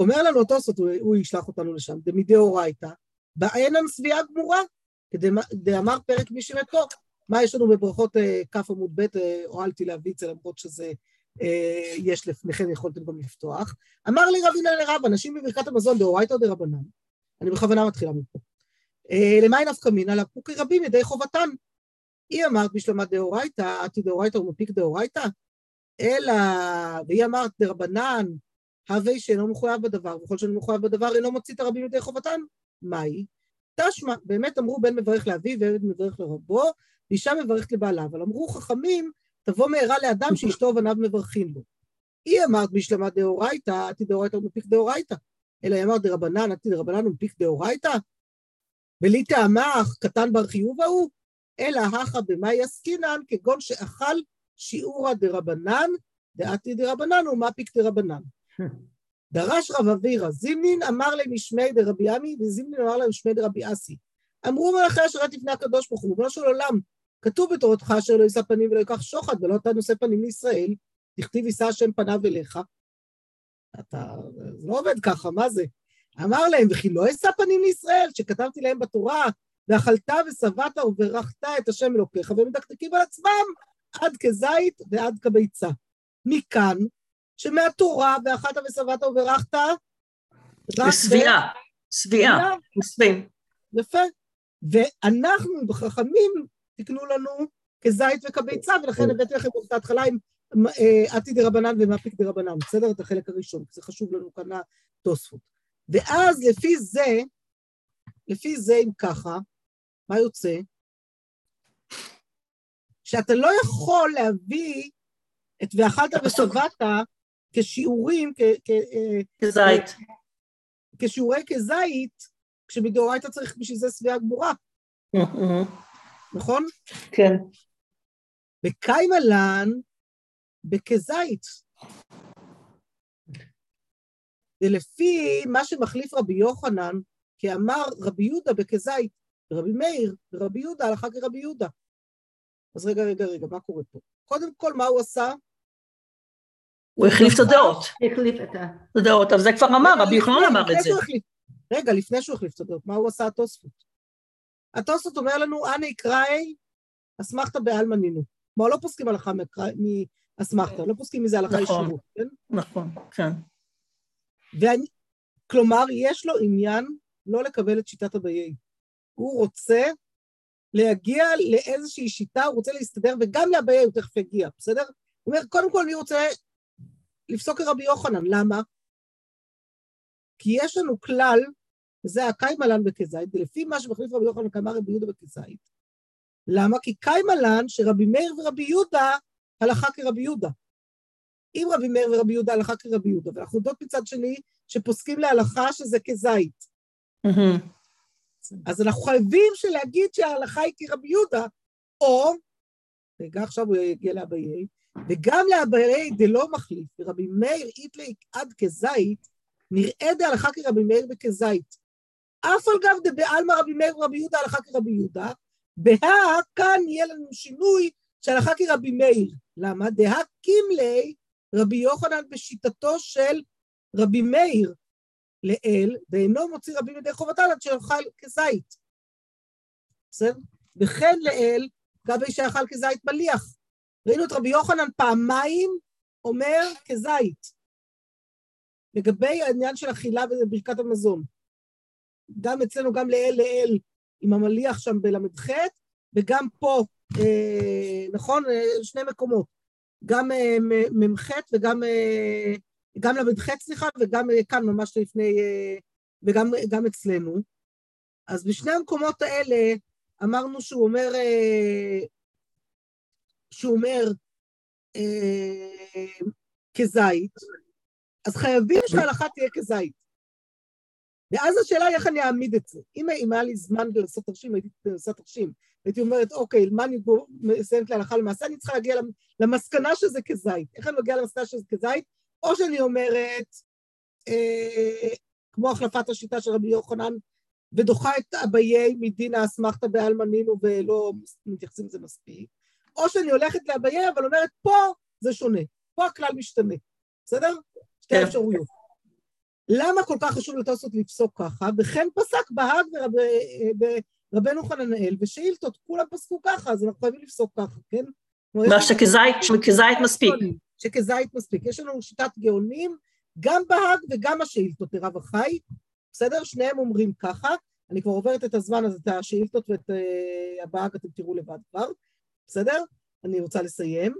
אומר לנו התוספות, הוא, הוא ישלח אותנו לשם, דמידאורייתא, בעינן שביעה גמורה, דאמר פרק מי שמתו. מה יש לנו בברכות אה, כ' עמוד ב', אה, הועלתי להביא את זה למרות שזה יש לפניכם, יכולתם גם לפתוח. אמר לי רבינה לרב, אנשים בברכת המזון דאורייתא או דרבנן? אני בכוונה מתחילה מפה. למאי נפקא מינא לפוקי רבים ידי חובתן. היא אמרת בשלמה דאורייתא, עתי דאורייתא ומפיק דאורייתא, אלא, והיא אמרת דרבנן, הווי שאינו מחויב בדבר, וכל שאינו מחויב בדבר אינו מוציא את הרבים ידי חובתן. מהי? תשמע, באמת אמרו בן מברך לאביו ועבד מברך לרבו, ואישה מברכת לבעלה, אבל אמרו חכמים, תבוא מהרה לאדם שאשתו ובניו מברכים בו. היא אמרת בשלמה דאורייתא, עתי דאורייתא ומפיק דאורייתא. אלא היא אמרת דרבנן, עתי דרבנן ומפיק דאורייתא. ולי תעמך, קטן בר חיוב ההוא, אלא הכא במאי עסקינן, כגון שאכל שיעורא דרבנן, דעתי דרבנן ומפיק דרבנן. דרש רב אבירא, זימנין אמר להם משמי דרבי עמי, וזימנין אמר להם משמי דרבי אסי. אמרו מלאכי אשרת לפני הקדוש ברוך הוא, ריבונו של עולם, כתוב בתורתך אשר לא יישא פנים ולא ייקח שוחד, ולא אתה נושא פנים לישראל, תכתיב יישא השם פניו אליך. אתה זה לא עובד ככה, מה זה? אמר להם, וכי לא אשא פנים לישראל, שכתבתי להם בתורה, ואכלת ושבעת וברכת את השם אלוקיך, ומדקדקים על עצמם עד כזית ועד כביצה. מכאן, שמהתורה, ואכלת ושבעת וברכת, רק שביעה, שביעה, מסווים. יפה. ואנחנו, בחכמים, תקנו לנו כזית וכביצה, ולכן כן. הבאתי לכם את ההתחלה עם אה, עתיד דרבנן ומפיק דרבנן, בסדר? את החלק הראשון, זה חשוב לנו כאן התוספות. ואז לפי זה, לפי זה, אם ככה, מה יוצא? שאתה לא יכול להביא את ואכלת ושבעת כשיעורים, אה, כזית. כשיעורי כזית, כשמדאורייתא צריך בשביל זה שביעה גמורה. נכון? כן. וקיימה לן בכזית. ולפי מה שמחליף רבי יוחנן, כי אמר רבי יהודה בכזית, ורבי מאיר, ורבי יהודה הלכה כרבי יהודה. אז רגע, רגע, רגע, מה קורה פה? קודם כל, מה הוא עשה? הוא החליף את הדעות. החליף את הדעות, אבל זה כבר אמר, רבי יוחנן אמר את זה. רגע, לפני שהוא החליף את הדעות, מה הוא עשה התוספות? התוספות אומר לנו, אנא יקראי אסמכתא בעלמא נינו. כלומר, לא פוסקים הלכה מאסמכתא, לא פוסקים מזה הלכה נכון. ישירות, כן? נכון, כן. כלומר, יש לו עניין לא לקבל את שיטת אביי. הוא רוצה להגיע לאיזושהי שיטה, הוא רוצה להסתדר, וגם לאביי הוא תכף יגיע, בסדר? הוא אומר, קודם כל, אני רוצה לפסוק כרבי יוחנן, למה? כי יש לנו כלל, וזה הקיימלן בכזית, ולפי מה שמחליף רבי יוחנן כאמר רבי יהודה בכזית. למה? כי קיימלן שרבי מאיר ורבי יהודה הלכה כרבי יהודה. אם רבי מאיר ורבי יהודה הלכה כרבי יהודה, ואנחנו יודעות מצד שני שפוסקים להלכה שזה כזית. אז אנחנו חייבים להגיד שההלכה היא כרבי יהודה, או, רגע, עכשיו הוא יגיע לאביי, וגם לאביי דלא מחליף, ורבי מאיר איתלי עד כזית, נראה דהלכה כרבי מאיר וכזית. אף על גב דבעלמא רבי מאיר ורבי יהודה הלכה כרבי יהודה, בהא כאן יהיה לנו שינוי שהלכה כרבי מאיר. למה? דהא קימלי רבי יוחנן בשיטתו של רבי מאיר לאל, ואינו מוציא רבים ידי חובתן עד שאכל כזית. בסדר? וכן לאל, גבי שאכל כזית מליח. ראינו את רבי יוחנן פעמיים אומר כזית. לגבי העניין של אכילה וברכת המזון. גם אצלנו, גם לאל לאל, עם המליח שם בל"ח, וגם פה, אה, נכון? אה, שני מקומות. גם אה, מ"ח וגם אה, גם ל"ח, סליחה, וגם אה, כאן ממש לפני, אה, וגם גם אצלנו. אז בשני המקומות האלה אמרנו שהוא אומר, אה, שהוא אומר כזית, אז חייבים שההלכה תהיה כזית. ואז השאלה היא איך אני אעמיד את זה. אם, אם היה לי זמן לעשות תרשים, הייתי עושה תרשים. הייתי אומרת, אוקיי, מה אני מסיימת להלכה למעשה? אני צריכה להגיע למסקנה שזה כזית. איך אני מגיעה למסקנה שזה כזית? או שאני אומרת, אה, כמו החלפת השיטה של רבי יוחנן, ודוחה את אביי מדין האסמכתא בעלמא נינו ולא מתייחסים לזה מספיק, או שאני הולכת לאביי אבל אומרת, פה זה שונה, פה הכלל משתנה, בסדר? שתי כן. אפשרויות. למה כל כך חשוב לתוספות לפסוק ככה? וכן פסק בהאג ורבנו חננאל, ושאילתות, כולם פסקו ככה, אז אנחנו חייבים לפסוק ככה, כן? מה שכזית מספיק. שכזית מספיק. יש לנו שיטת גאונים, גם בהאג וגם השאילתות לרב החי, בסדר? שניהם אומרים ככה. אני כבר עוברת את הזמן, אז את השאילתות ואת uh, הבהאג אתם תראו לבד כבר, בסדר? אני רוצה לסיים.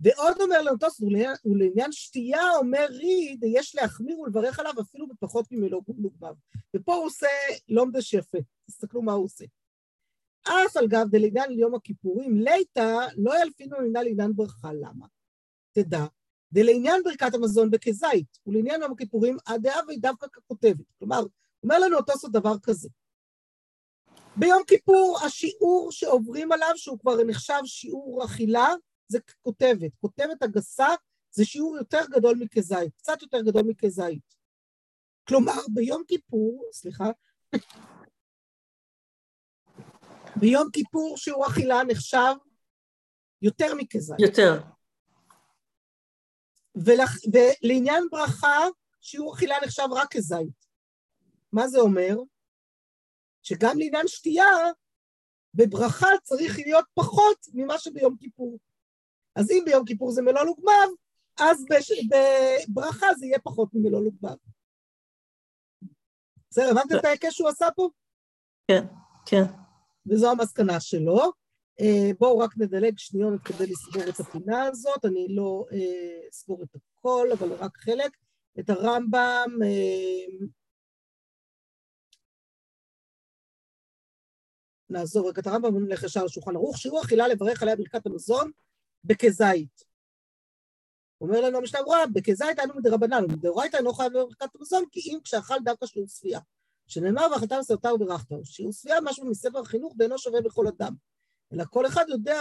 ועוד אומר תוספות, ולעניין שתייה אומר ריד, יש להחמיר ולברך עליו אפילו בפחות ממלוגמיו. ופה הוא עושה לומדש יפה, תסתכלו מה הוא עושה. אף על גב דלעניין יום הכיפורים, ליתא לא ילפינו לעניין לעניין ברכה, למה? תדע, דלעניין ברכת המזון בכזית, ולעניין יום הכיפורים, הדעה והיא דווקא ככותבת. כלומר, אומר לנו התוספות דבר כזה. ביום כיפור השיעור שעוברים עליו, שהוא כבר נחשב שיעור אכילה, זה כותבת. כותבת הגסה זה שיעור יותר גדול מכזית, קצת יותר גדול מכזית. כלומר, ביום כיפור, סליחה, ביום כיפור שיעור אכילה נחשב יותר מכזית. יותר. ולח... ולעניין ברכה, שיעור אכילה נחשב רק כזית. מה זה אומר? שגם לעניין שתייה, בברכה צריך להיות פחות ממה שביום כיפור. אז אם ביום כיפור זה מלוא לוגמיו, אז בש... בברכה זה יהיה פחות ממלוא לוגמיו. בסדר, הבנתם את ההיקש שהוא עשה פה? כן, כן. וזו המסקנה שלו. אה, בואו רק נדלג שניונת כדי לסגור את הפינה הזאת, אני לא אה, אסגור את הכל, אבל רק חלק. את הרמב"ם, אה, נעזור רגע את הרמב"ם ונלך ישר לשולחן ערוך, שיעור אכילה לברך עליה ברכת המזון בכזית. אומר לנו המשנה ברורה, בכזית אנו מדרבנן, ומדאורייתא אינו חייב בברכת המזון, כי אם כשאכל דווקא שיעור שביעה. שנאמר ואכלת מסעותה וברכת, שיעור שביעה משהו מספר החינוך ואינו שווה בכל אדם. אלא כל אחד יודע,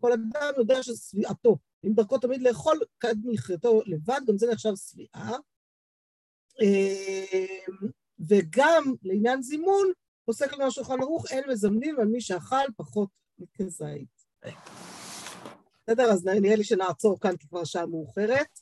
כל אדם יודע ששביעתו, אם דרכו תמיד לאכול כד מחייתו לבד, גם זה נחשב שביעה. אמ, וגם לעניין זימון, פוסק לנו השולחן ערוך, אין מזמנים על מי שאכל פחות מכזית. בסדר, אז נראה לי שנעצור כאן כי כבר שעה מאוחרת.